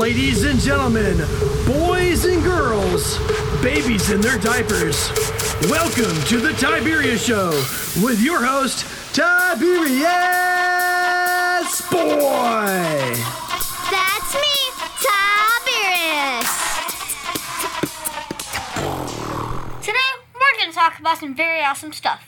Ladies and gentlemen, boys and girls, babies in their diapers, welcome to the Tiberius Show with your host, Tiberius Boy. That's me, Tiberius. Today, we're going to talk about some very awesome stuff.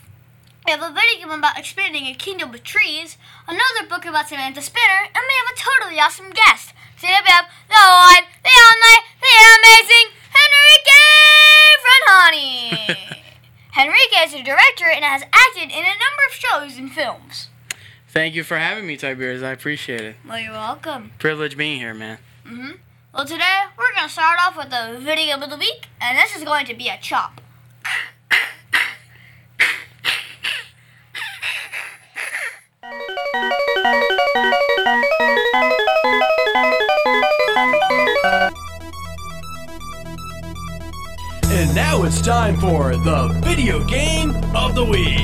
We have a video game about expanding a kingdom with trees, another book about Samantha Spinner, and we have a totally awesome guest. Have the one, the only, the amazing Henrique Franhani. Henrique is a director and has acted in a number of shows and films. Thank you for having me, Tiberius. I appreciate it. Well, you're welcome. Privilege being here, man. Mm-hmm. Well, today we're going to start off with the video of the week, and this is going to be a chop. It's time for the video game of the week.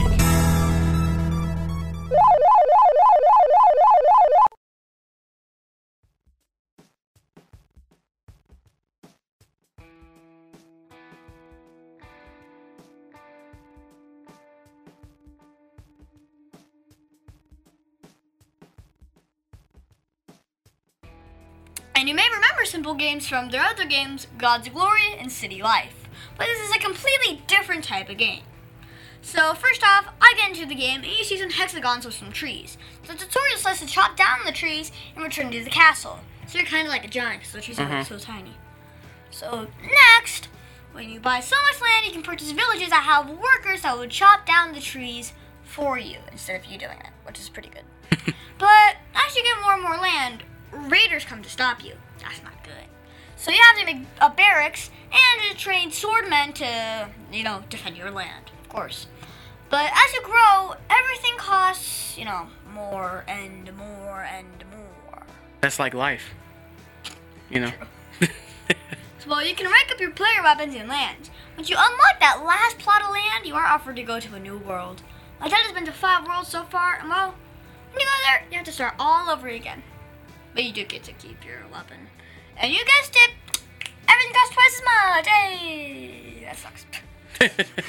And you may remember Simple Games from their other games, God's Glory and City Life. But this is a completely different type of game. So first off, I get into the game and you see some hexagons with some trees. The tutorial says to chop down the trees and return to the castle. So you're kind of like a giant because the trees are mm-hmm. so tiny. So next, when you buy so much land, you can purchase villages that have workers that would chop down the trees for you instead of you doing it, which is pretty good. but as you get more and more land, raiders come to stop you. That's not good. So you have to make a barracks and to train swordmen to, you know, defend your land, of course. But as you grow, everything costs, you know, more and more and more. That's like life. You know? So, well, you can rank up your player weapons and lands. Once you unlock that last plot of land, you are offered to go to a new world. My dad has been to five worlds so far, and well, when you go there, you have to start all over again. But you do get to keep your weapon. And you guessed it, everything costs twice as much. Hey, that sucks.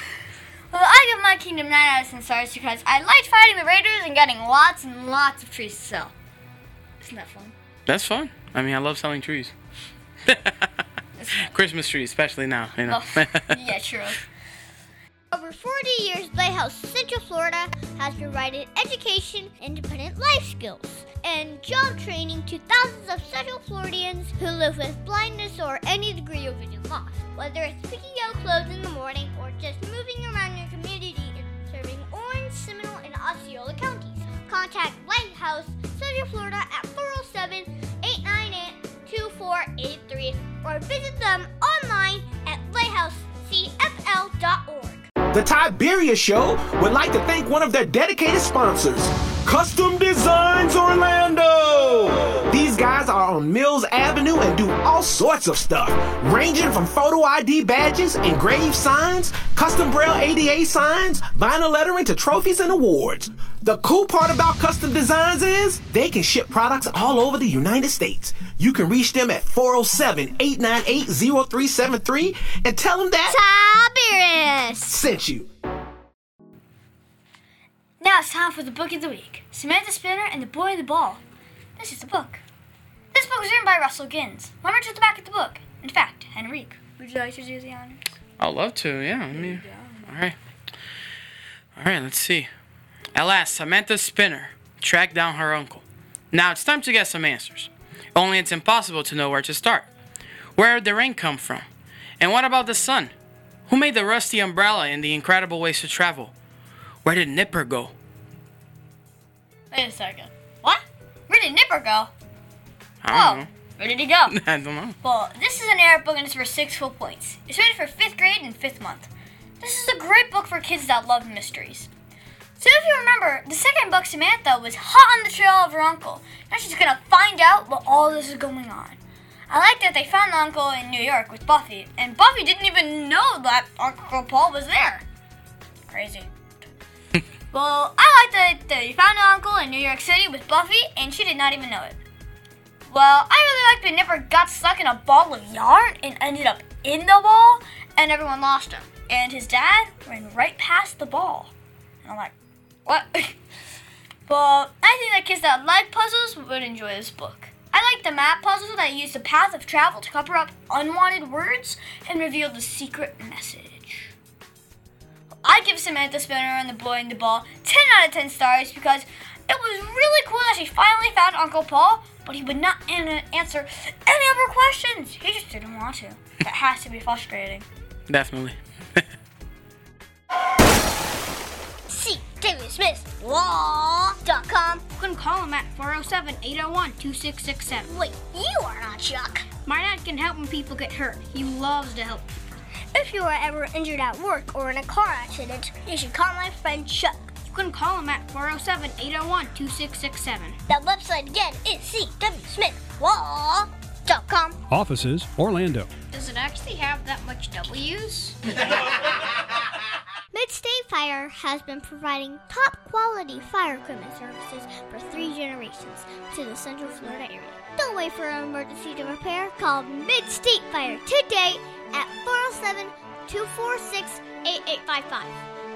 well, I give my kingdom 9 out of 10 stars because I liked fighting the raiders and getting lots and lots of trees to sell. Isn't that fun? That's fun. I mean, I love selling trees. Christmas trees, especially now, you know? Oh, yeah, true. Over 40 years, Lighthouse Central Florida has provided education, independent life skills, and job training to thousands of Central Floridians who live with blindness or any degree of vision loss. Whether it's picking out clothes in the morning or just moving around your community and serving Orange, Seminole, and Osceola counties, contact Lighthouse Central Florida at 407 898 2483 or visit them online at lighthousecfl.org. The Tiberius Show would like to thank one of their dedicated sponsors, Custom Designs Orlando. These guys are on Mills Avenue and do all sorts of stuff, ranging from photo ID badges, engraved signs, custom braille ADA signs, vinyl lettering to trophies and awards. The cool part about Custom Designs is they can ship products all over the United States. You can reach them at 407 898 0373 and tell them that Tiberius! sent you. Now it's time for the book of the week Samantha Spinner and the Boy in the Ball. This is the book. This book was written by Russell Ginns. Let me read the back of the book. In fact, Henrique, would you like to do the honors? I'd love to, yeah. I mean, all right. All right, let's see. At last, Samantha Spinner tracked down her uncle. Now it's time to get some answers. Only it's impossible to know where to start. Where did the rain come from? And what about the sun? Who made the rusty umbrella and the incredible ways to travel? Where did Nipper go? Wait a second. What? Where did Nipper go? I don't Oh, where did he go? I don't know. well, this is an Arab book and it's for six full points. It's rated for fifth grade and fifth month. This is a great book for kids that love mysteries. So if you remember, the second book, Samantha, was hot on the trail of her uncle. Now she's gonna find out what all this is going on. I like that they found the uncle in New York with Buffy, and Buffy didn't even know that Uncle Paul was there. Crazy. well, I like that they found the uncle in New York City with Buffy, and she did not even know it. Well, I really like that Nipper got stuck in a ball of yarn and ended up in the ball, and everyone lost him. And his dad ran right past the ball. And I'm like, what? well, I think that kids that like puzzles would enjoy this book. I like the map puzzles that use the path of travel to cover up unwanted words and reveal the secret message. I give Samantha Spinner and the boy in the ball 10 out of 10 stars because it was really cool that she finally found Uncle Paul, but he would not an- answer any of her questions. He just didn't want to. That has to be frustrating. Definitely. See David Smith Law.com. You can call him at 407 801 2667. Wait, you are not Chuck. My dad can help when people get hurt. He loves to help. If you are ever injured at work or in a car accident, you should call my friend Chuck. You can call him at 407 801 2667. That website again is cwsmithlaw.com. Offices, Orlando. Does it actually have that much W's? Fire has been providing top quality fire equipment services for three generations to the Central Florida area. Don't wait for an emergency to repair. Call Midstate Fire today at 407 246 8855.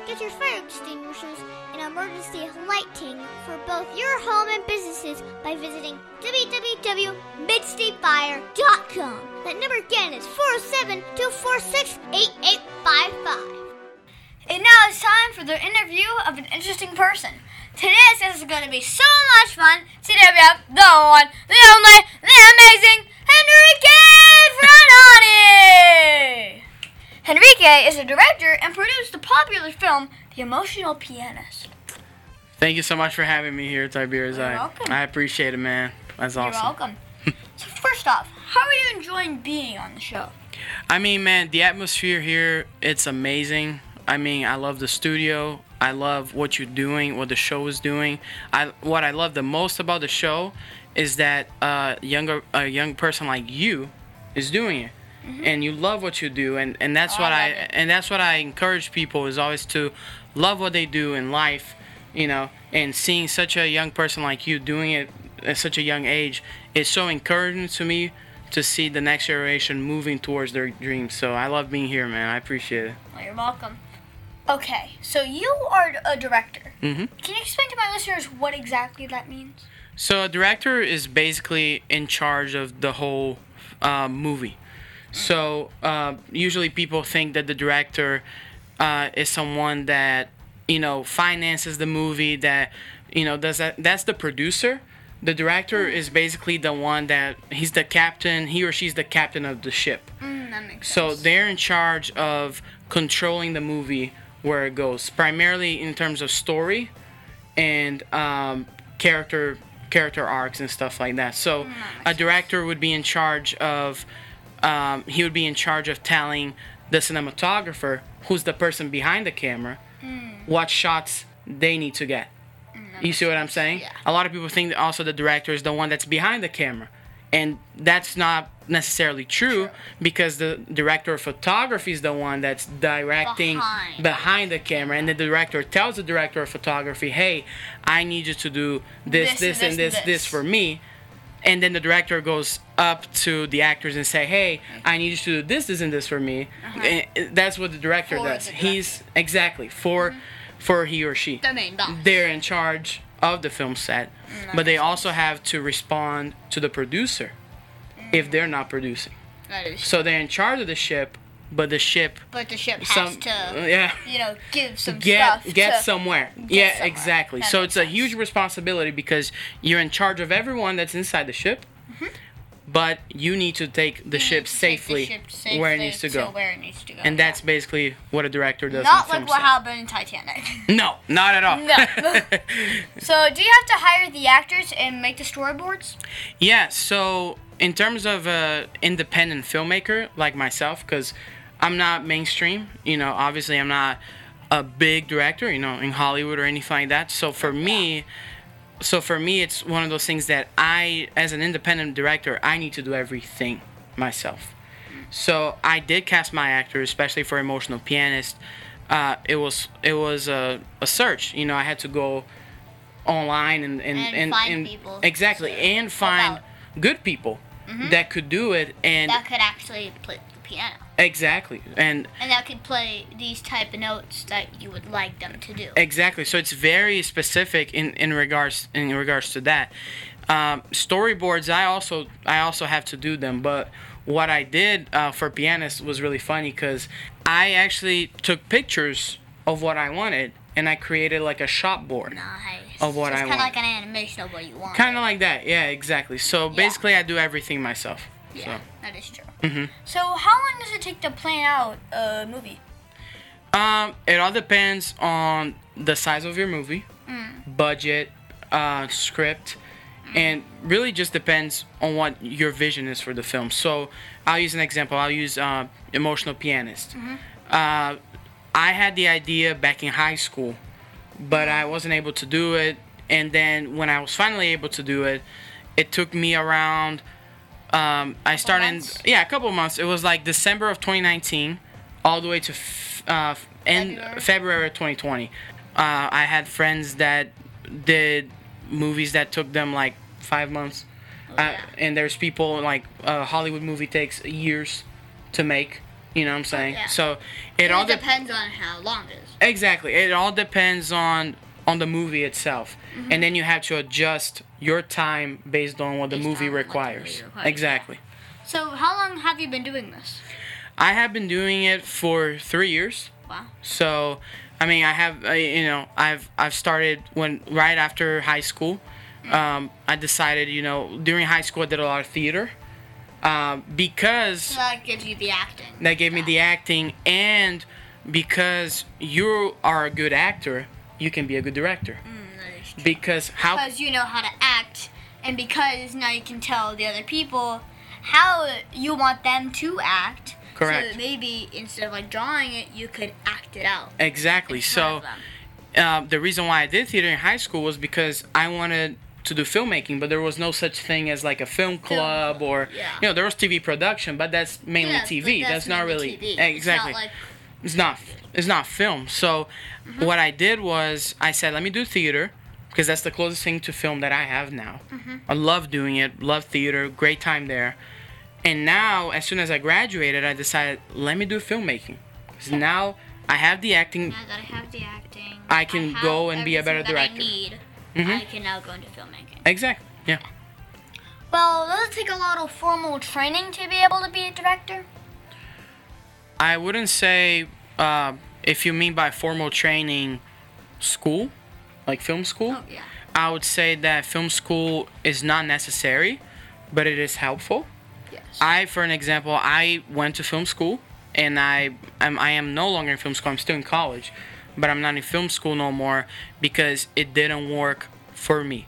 Get your fire extinguishers and emergency lighting for both your home and businesses by visiting www.midstatefire.com. That number again is 407 246 8855. And now it's time for the interview of an interesting person. Today's this is going to be so much fun. Today we have the one, the only, the amazing Enrique Franani. Enrique is a director and produced the popular film The Emotional Pianist. Thank you so much for having me here, Tiberius. You're I, welcome. I appreciate it, man. That's awesome. You're welcome. so first off, how are you enjoying being on the show? I mean, man, the atmosphere here, it's amazing. I mean, I love the studio. I love what you're doing, what the show is doing. I what I love the most about the show is that uh, younger a young person like you is doing it. And you love what you do and, and that's Oh, what I I and that's what I encourage people is always to love what they do in life, you know, and seeing such a young person like you doing it at such a young age is so encouraging to me to see the next generation moving towards their dreams. So I love being here, man. I appreciate it. Well, you're welcome. Okay, so you are a director. Mhm. Can you explain to my listeners what exactly that means? So a director is basically in charge of the whole uh, movie. So uh, usually people think that the director uh, is someone that you know finances the movie. That you know does that. That's the producer. The director is basically the one that he's the captain. He or she's the captain of the ship. Mm, that makes So they're in charge of controlling the movie where it goes, primarily in terms of story and um, character character arcs and stuff like that. So a director would be in charge of um, he would be in charge of telling the cinematographer, who's the person behind the camera, what shots they need to get. You see what I'm saying? A lot of people think that also the director is the one that's behind the camera. And that's not necessarily true because the director of photography is the one that's directing Behind. behind the camera and the director tells the director of photography, "Hey, I need you to do this, This this, and and this this, this this." for me." And then the director goes up to the actors and say, "Hey, I need you to do this, this, and this for me." And that's what the director Uh-huh. For does. the He's exactly for for he or she The main boss. they're in charge of the film set, but they also have to respond to the producer mm. if they're not producing. So they're in charge of the ship, but the ship But the ship has some to, yeah you know, give some get stuff. get somewhere. yeah, somewhere. exactly. That So it's a huge responsibility because you're in charge of everyone that's inside the ship. But you need to take the You ship take the safely, where it needs to go. Where it needs to go. And that's basically what a director does. not like what happened in Titanic. No, not at all. No. so, do you have to hire the actors and make the storyboards? Yeah, so in terms of a independent filmmaker like myself, because I'm not mainstream, you know, obviously I'm not a big director, you know, in Hollywood or anything like that. So for me, so for me, it's one of those things that I, as an independent director, I need to do everything myself. So I did cast my actors, especially for emotional pianist. Uh, it was it was a, a search. You know, I had to go online and and And and, find and- people exactly and find good people that could do it and That could actually play the piano. Exactly and And that could play these type of notes that you would like them to do. Exactly. So it's very specific in, in regards in regards to that. Um, storyboards, I also I also have to do them, but what I did uh, for pianists was really funny because I actually took pictures of what I wanted and I created like a shop board. Nice. Of what so it's I kind of like an animation of what you want. Kind of like that, yeah, exactly. So Yeah. basically, I do everything myself. Yeah, that is true. Mhm. So how long does it take to plan out a movie? Um, it all depends on the size of your movie, budget, uh, script, and really just depends on what your vision is for the film. So, I'll use an example. I'll use uh, Emotional Pianist. Uh, I had the idea back in high school, but I wasn't able to do it. And then when I was finally able to do it, it took me around. Um, I started, in, yeah, a couple of months. It was like December of 2019, all the way to f- uh, end February? February of 2020. Uh, I had friends that did movies that took them like five months, uh, yeah. and there's people like a Hollywood movie takes years to make. You know what I'm saying? yeah. So it all it depends. depends on how long it is. Exactly. It all depends on on the movie itself, Mm-hmm. and then you have to adjust your time based on what the movie the requires. movie requires, Exactly. So how long have you been doing this? I have been doing it for three years. Wow. So, I mean, I have, uh, you know, I've I've started when right after high school. Um, I decided, you know, during high school I did a lot of theater, um, because So that gives you the acting. that gave me the acting, and because you are a good actor, you can be a good director. Because how Because you know how to act, and because now you can tell the other people how you want them to act. Correct. So maybe instead of like drawing it, you could act it out. exactly so. um, the reason why I did theater in high school was because I wanted to do filmmaking, but there was no such thing as like a film club or yeah. you know there was TV production, but that's mainly but TV. That's, not mainly really TV. exactly. It's not like it's not it's not film. So Mm-hmm. what I did was I said let me do theater because that's the closest thing to film that I have now. Mm-hmm. I love doing it. Love theater. Great time there. And now as soon as I graduated, I decided let me do filmmaking. 'Cause now I have the acting. now that I have the acting, I can have go and be a better that I director. need. Mhm. I can now go into filmmaking. Exactly. Yeah. Well, does it take a lot of formal training to be able to be a director? I wouldn't say uh, if you mean by formal training, school, like film school. yeah. I would say that film school is not necessary, but it is helpful. Yes. I, for an example, I went to film school, and I am I am no longer in film school. I'm still in college, but I'm not in film school no more because it didn't work for me.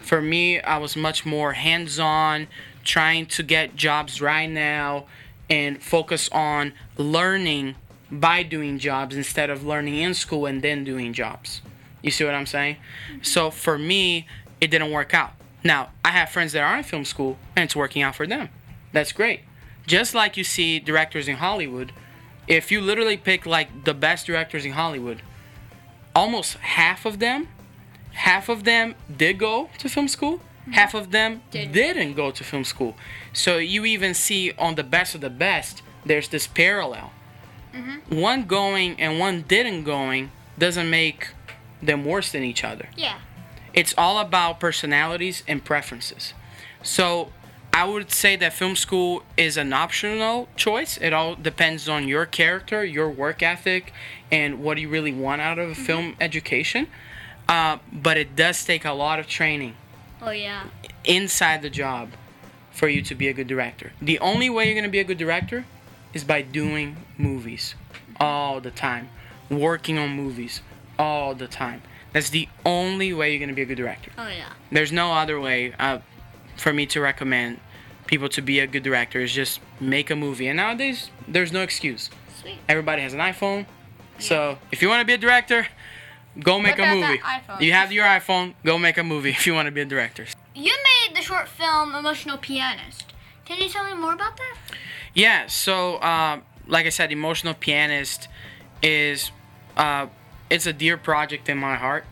For me, I was much more hands-on, trying to get jobs right now, and focus on learning by doing jobs instead of learning in school and then doing jobs. You see what I'm saying? So for me, it didn't work out. Now, I have friends that are in film school and it's working out for them. That's great. Just like you see directors in Hollywood, if you literally pick like the best directors in Hollywood, almost half of them, half of them did go to film school, mm-hmm. half of them didn't go to film school. So you even see on the best of the best, there's this parallel. One going and one didn't going doesn't make them worse than each other. Yeah. It's all about personalities and preferences. So I would say that film school is an optional choice. It all depends on your character, your work ethic, and what you really want out of a film education. Uh, but it does take a lot of training Oh yeah. inside the job for you to be a good director. The only way you're going to be a good director is by doing movies all the time, working on movies all the time. That's the only way you're to be a good director. Oh yeah. There's no other way uh, for me to recommend people to be a good director is just make a movie. And nowadays, there's no excuse. Sweet. Everybody has an iPhone. So if you want to be a director, go make a movie. You have your iPhone, go make a movie if you want to be a director. You made the short film Emotional Pianist. Can you tell me more about that? Yeah, so uh, like I said, Emotional Pianist is uh, it's a dear project in my heart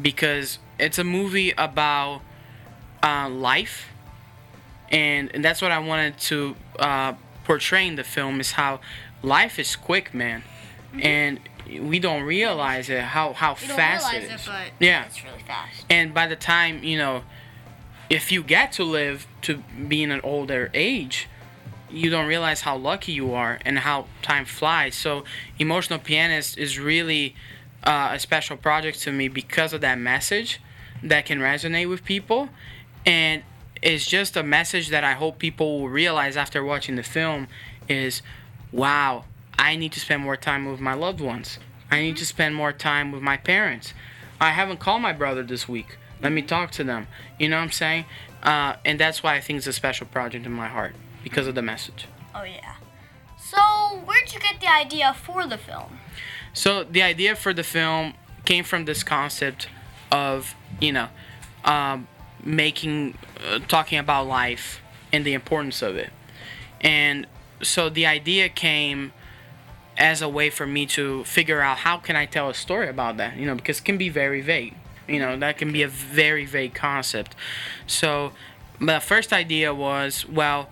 because it's a movie about uh, life and, and that's what I wanted to uh, portray in the film is how life is quick, man, and we don't realize it how how don't fast realize it it, is. but yeah, it's really fast. and by the time you know if you get to live to be in an older age you don't realize how lucky you are and how time flies so emotional pianist is really uh, a special project to me because of that message that can resonate with people and it's just a message that i hope people will realize after watching the film is wow i need to spend more time with my loved ones i need to spend more time with my parents I haven't called my brother this week. Let me talk to them. You know what I'm saying? Uh, and that's why I think it's a special project in my heart because of the message. Oh yeah. So where'd you get the idea for the film? So the idea for the film came from this concept of you know um, making uh, talking about life and the importance of it, and so the idea came as a way for me to figure out how can I tell a story about that you know because it can be very vague you know that can be a very vague concept so the first idea was well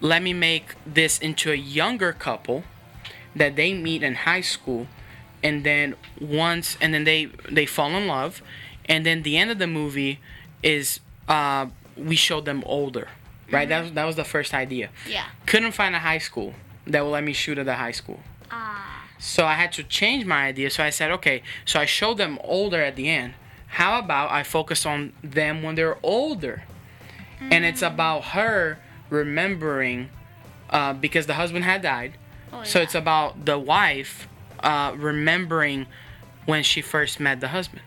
let me make this into a younger couple that they meet in high school and then once and then they they fall in love and then the end of the movie is uh we showed them older right that was that was the first idea Yeah. couldn't find a high school that will let me shoot at the high school Ah. so I had to change my idea. So I said, okay, so I showed them older at the end. How about I focus on them when they're older? And it's about her remembering, uh, because the husband had died. So it's about the wife uh, remembering when she first met the husband.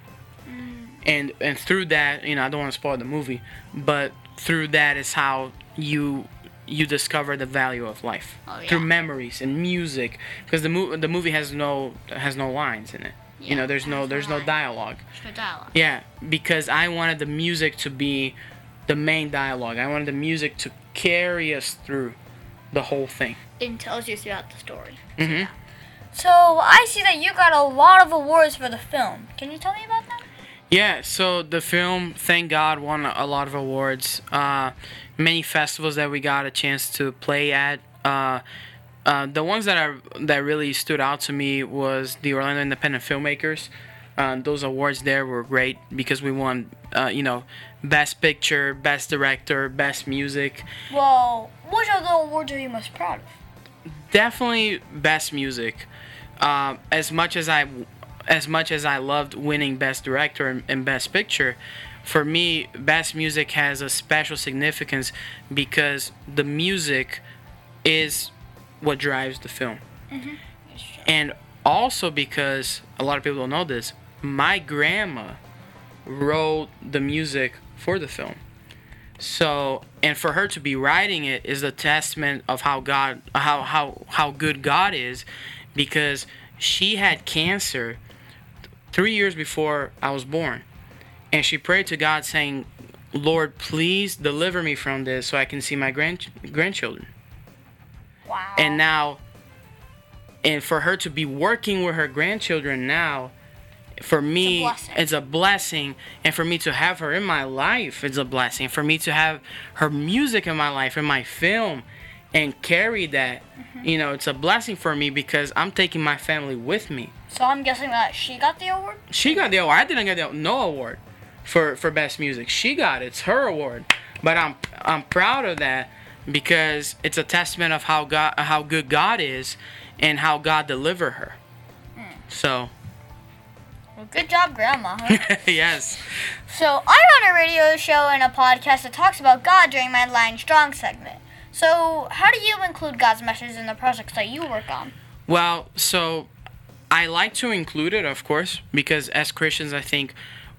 And and through that, you know, I don't want to spoil the movie, but through that is how you you discover the value of life Oh, yeah. through memories and music because the movie the movie has no has no lines in it you know there's no no there's no lines. dialogue For dialogue. yeah because i wanted the music to be the main dialogue i wanted the music to carry us through the whole thing It tells you throughout the story. Mhm. So I see that you got a lot of awards for the film. Can you tell me about that? Yeah, so the film, thank God, won a lot of awards. Uh, many festivals that we got a chance to play at. Uh, uh, the ones that are that really stood out to me was the Orlando Independent Filmmakers. Uh, those awards there were great because we won, uh, you know, best picture, best director, best music. Well, which of the awards are you most proud of? definitely best music. Um, as much as I, as much as I loved winning best director and, and best picture, for me, best music has a special significance because the music is what drives the film, and also because a lot of people don't know this. My grandma wrote the music for the film. So, and for her to be writing it is a testament of how God, how how how good God is, because she had cancer three years before I was born, and she prayed to God saying, "Lord, please deliver me from this, so I can see my grand grandchildren." Wow. And now, and for her to be working with her grandchildren now, for me, blessing. it's a blessing. And for me to have her in my life, it's a blessing. For me to have her music in my life, in my film, and carry that, mm-hmm. you know, it's a blessing for me because I'm taking my family with me. so I'm guessing that she got the award. She got the award. I didn't get the, no award for for best music. She got it. It's her award. But I'm I'm proud of that because it's a testament of how God how good God is and how God delivered her. Mm. So Well, good job, Grandma. Huh? yes. so I run a radio show and a podcast that talks about God during my Lion Strong segment. So how do you include God's message in the projects that you work on? Well, so I like to include it, of course, because as Christians, I think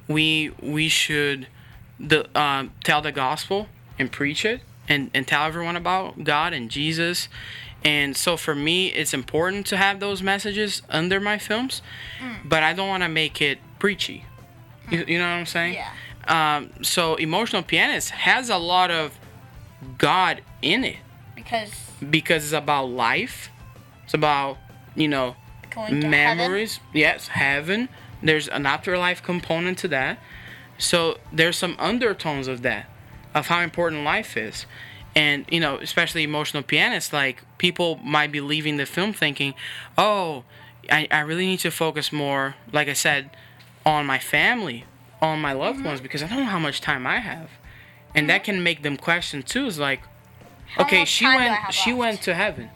we we should the um, tell the gospel and preach it and and tell everyone about God and Jesus. And so for me, it's important to have those messages under my films, but I don't want to make it preachy. You, you know what I'm saying? Yeah. Um, so emotional pianist has a lot of God in it Because because it's about life. It's about you know memories. Yes, heaven. There's an afterlife component to that. So there's some undertones of that, of how important life is. And you know especially emotional pianists like people might be leaving the film thinking oh i, I really need to focus more like i said on my family on my loved Mm-hmm. ones because i don't know how much time i have. And that can make them question too is like okay she time do I went she left? went to heaven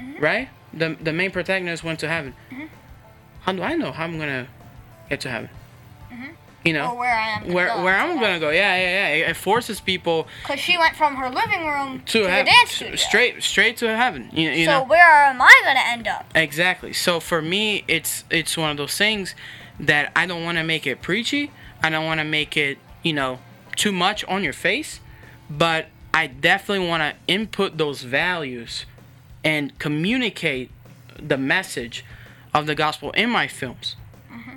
Mm-hmm. right? The the main protagonist went to heaven. How do i know how i'm gonna get to heaven you know. Or where I am. where where i'm gonna go yeah yeah yeah it, forces people Because she went from her living room to, to the dance studio. straight straight to heaven you, you so know where am I gonna end up? exactly so for me it's it's one of those things that i don't want to make it preachy i don't want to make it you know too much on your face but i definitely want to input those values and communicate the message of the gospel in my films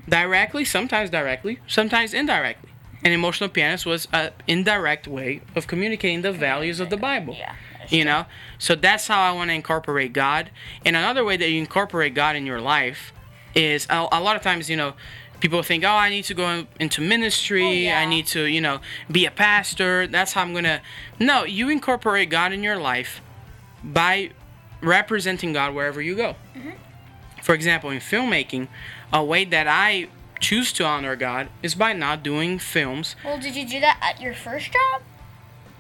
directly sometimes directly sometimes indirectly. An emotional pianist was an indirect way of communicating the values of the bible Yeah. you know? So that's how i want to incorporate god. And another way that you incorporate god in your life is a, a lot of times you know people think oh i need to go in- into ministry. Oh, yeah. i need to you know be a pastor. That's how i'm gonna no you incorporate god in your life by representing god wherever you go. Mm-hmm. for example in filmmaking a way that i choose to honor god is by not doing films Well, did you do that at your first job?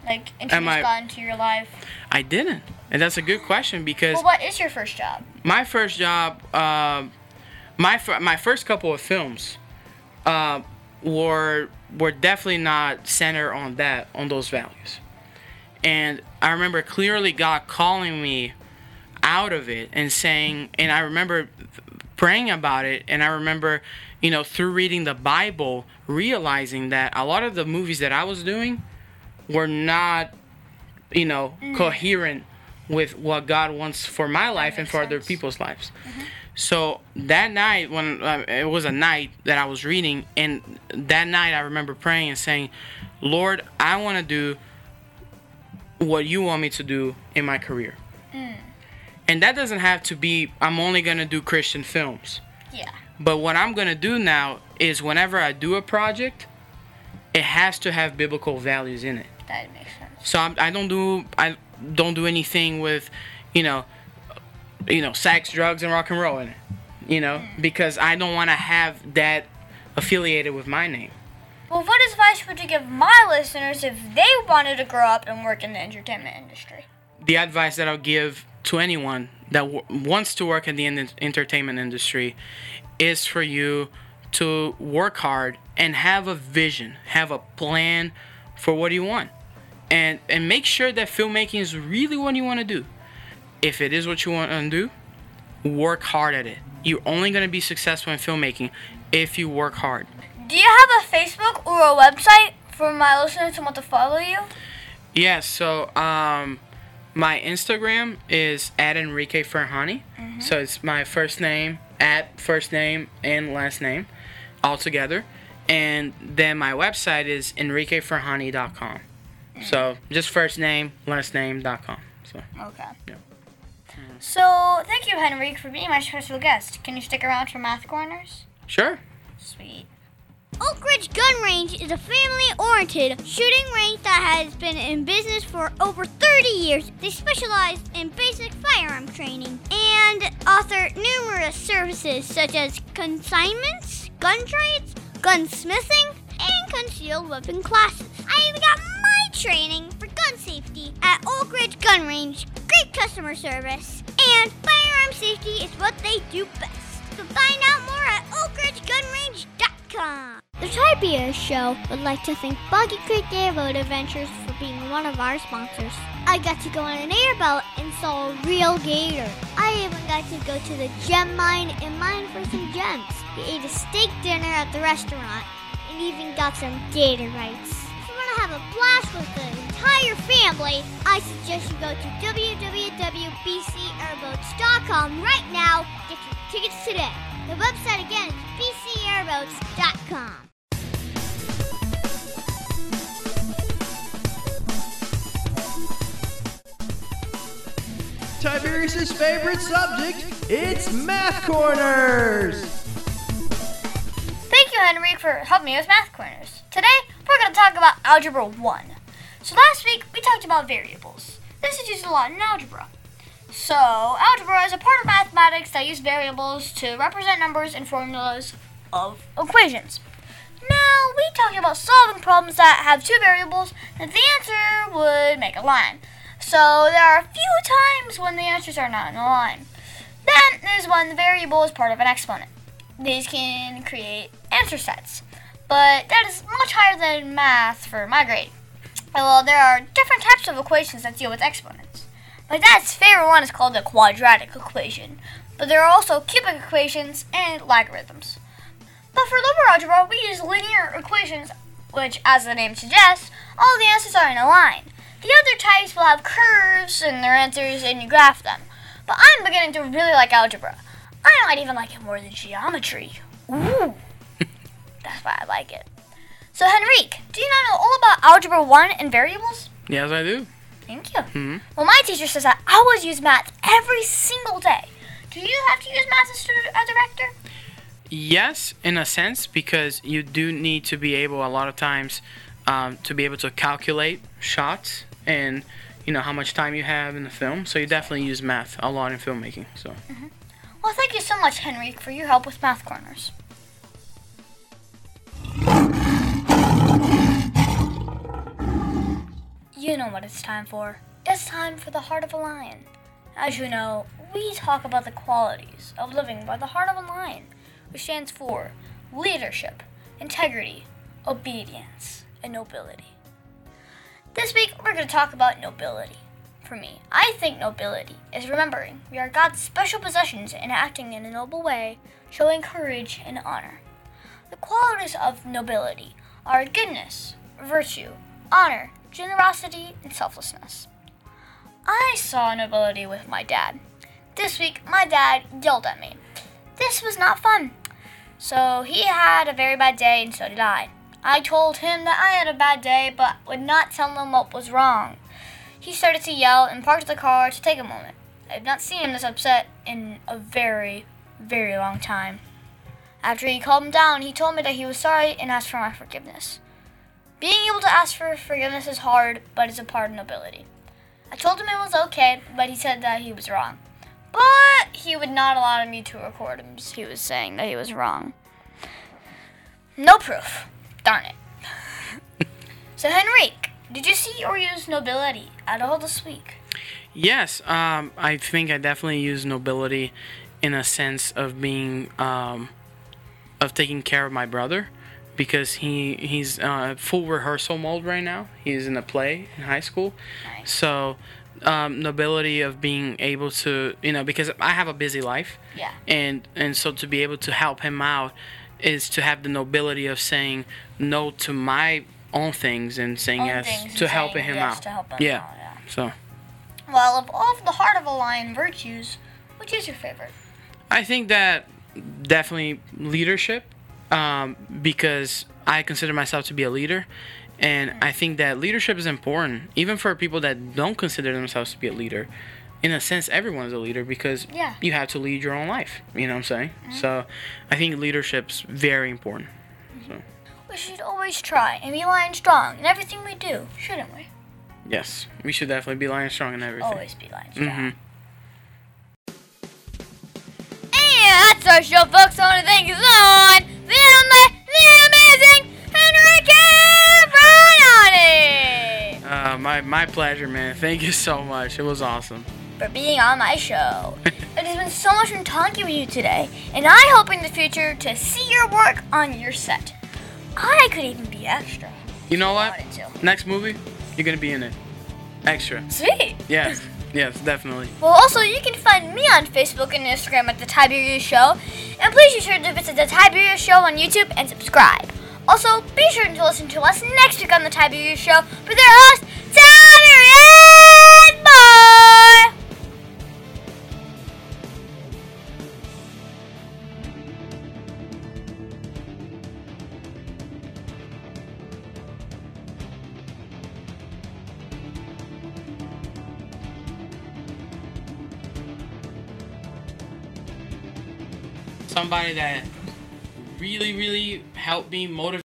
Like introduce I- God into your life? i didn't and that's a good question because Well, what is your first job? my first job, uh, my fir- my first couple of films, uh, were were definitely not centered on that on those values, and I remember clearly God calling me out of it and saying, and I remember praying about it, and I remember, you know, through reading the Bible, realizing that a lot of the movies that I was doing were not you know, coherent with what God wants for my life and for other people's lives. So that night, when uh, it was a night that I was reading, and that night I remember praying and saying, Lord, I want to do what you want me to do in my career. And that doesn't have to be, I'm only going to do Christian films. Yeah. But what I'm gonna do now is whenever I do a project, it has to have biblical values in it. That makes sense. So I'm, I don't do I don't do anything with, you know, you know, sex, drugs, and rock and roll in it. You know, mm. because I don't want to have that affiliated with my name. Well, what advice would you give my listeners if they wanted to grow up and work in the entertainment industry? The advice that I'll give to anyone that w- wants to work in the en- entertainment industry is for you to work hard and have a vision, have a plan for what you want. And and make sure that filmmaking is really what you want to do. If it is what you want to do, work hard at it. You're only going to be successful in filmmaking if you work hard. Do you have a Facebook or a website for my listeners who want to follow you? Yeah, so um, my Instagram is at Enrique Ferhani. Mm-hmm. So it's my first name at first name and last name all together. And then my website is enriqueferhani.com. Mm. So just first name, last name.com. So Okay. Yeah. So, thank you, Henrique, for being my special guest. Can you stick around for Math Corners? sure. Sweet. Oak Ridge Gun Range is a family oriented shooting range that has been in business for over 30 years. They specialize in basic firearm training and offer numerous services such as consignments, gun trades, gunsmithing, and concealed weapon classes. I even got my training for gun safety at Oak Ridge Gun Range. Great customer service, and firearm safety is what they do best. So find out more at oakridgegunrange.com. The Tiberius Show would like to thank Boggy Creek Airboat Adventures for being one of our sponsors. I got to go on an airboat and saw a real gator. I even got to go to the gem mine and mine for some gems. We ate a steak dinner at the restaurant and even got some gator rights. If you want to have a blast with the entire family, I suggest you go to www.bcairboats.com right now. Get your tickets today. The website again is bcairboats.com. Tiberius's favorite subject, it's Math Corners! Thank you, Henrique, for helping me with Math Corners. Today, we're going to talk about Algebra 1. So last week we talked about variables. This is used a lot in algebra. So algebra is a part of mathematics that uses variables to represent numbers and formulas of equations. Now we talked about solving problems that have two variables and the answer would make a line. So there are a few times when the answers are not in a line. Then there's when the variable is part of an exponent. These can create answer sets, but that is much higher than math for my grade. Well, there are different types of equations that deal with exponents. My dad's favorite one is called the quadratic equation, but there are also cubic equations and logarithms. But for lower algebra, we use linear equations, which, as the name suggests, all the answers are in a line. The other types will have curves and their answers, and you graph them. But I'm beginning to really like algebra. I might even like it more than geometry. Ooh, that's why I like it. So, Henrique, do you not know all about Algebra 1 and variables? Yes, I do. Thank you. Mhm. Well, my teacher says that I always use math every single day. Do you have to use math as a director? Yes, in a sense, because you do need to be able a lot of times um, to be able to calculate shots and you know how much time you have in the film. So you definitely use math a lot in filmmaking. So Well, thank you so much, Henrique, for your help with Math Corners. You know what it's time for. It's time for the heart of a lion. As you know, we talk about the qualities of living by the heart of a lion, which stands for leadership, integrity, obedience, and nobility. This week, we're going to talk about nobility. For me, I think nobility is remembering we are God's special possessions and acting in a noble way, showing courage and honor. The qualities of nobility are goodness, virtue, honor, generosity, and selflessness. I saw nobility with my dad. This week, my dad yelled at me. This was not fun. So he had a very bad day, and so did I. I told him that I had a bad day, but would not tell him what was wrong. He started to yell and parked the car to take a moment. I have not seen him this upset in a very, very long time. After he calmed down, he told me that he was sorry and asked for my forgiveness. Being able to ask for forgiveness is hard, but it's a nobility. I told him it was okay, but he said that he was wrong. But he would not allow me to record him. He was saying that he was wrong. No proof. Darn it. so, Henrique, did you see or use nobility at all this week? yes, um, I think I definitely use nobility in a sense of being um, of taking care of my brother because he he's uh, full rehearsal mode right now. He's in a play in high school, Nice. so um, nobility of being able to you know because I have a busy life. Yeah. and and so to be able to help him out is to have the nobility of saying no to my own things and saying Own yes to helping him yes out. to help him yeah. out, yeah. So Well, of all of the heart of a lion virtues, which is your favorite? I think that definitely leadership, um, because I consider myself to be a leader, and I think that leadership is important, even for people that don't consider themselves to be a leader. In a sense, everyone's a leader because Yeah. you have to lead your own life. You know what I'm saying? So, I think leadership's very important. We should always try and be lion strong in everything we do, shouldn't we? Yes, we should definitely be lion strong in everything. Always be lion strong. Mhm. And that's our show, folks. I want to thank you so much, the only, the Uh, my my pleasure, man. Thank you so much. It was awesome. for being on my show. it has been so much fun talking with you today, and I hope in the future to see your work on your set. I could even be extra. You know what? Next movie, you're gonna be in it. Extra. Sweet. Yes. yes, definitely. Well, also, you can find me on Facebook and Instagram at The Tiberius Show. And please be sure to visit The Tiberius Show on YouTube and subscribe. Also, be sure to listen to us next week on The Tiberius Show with our host, Tiberius Boy! Somebody that really, really helped me motivate.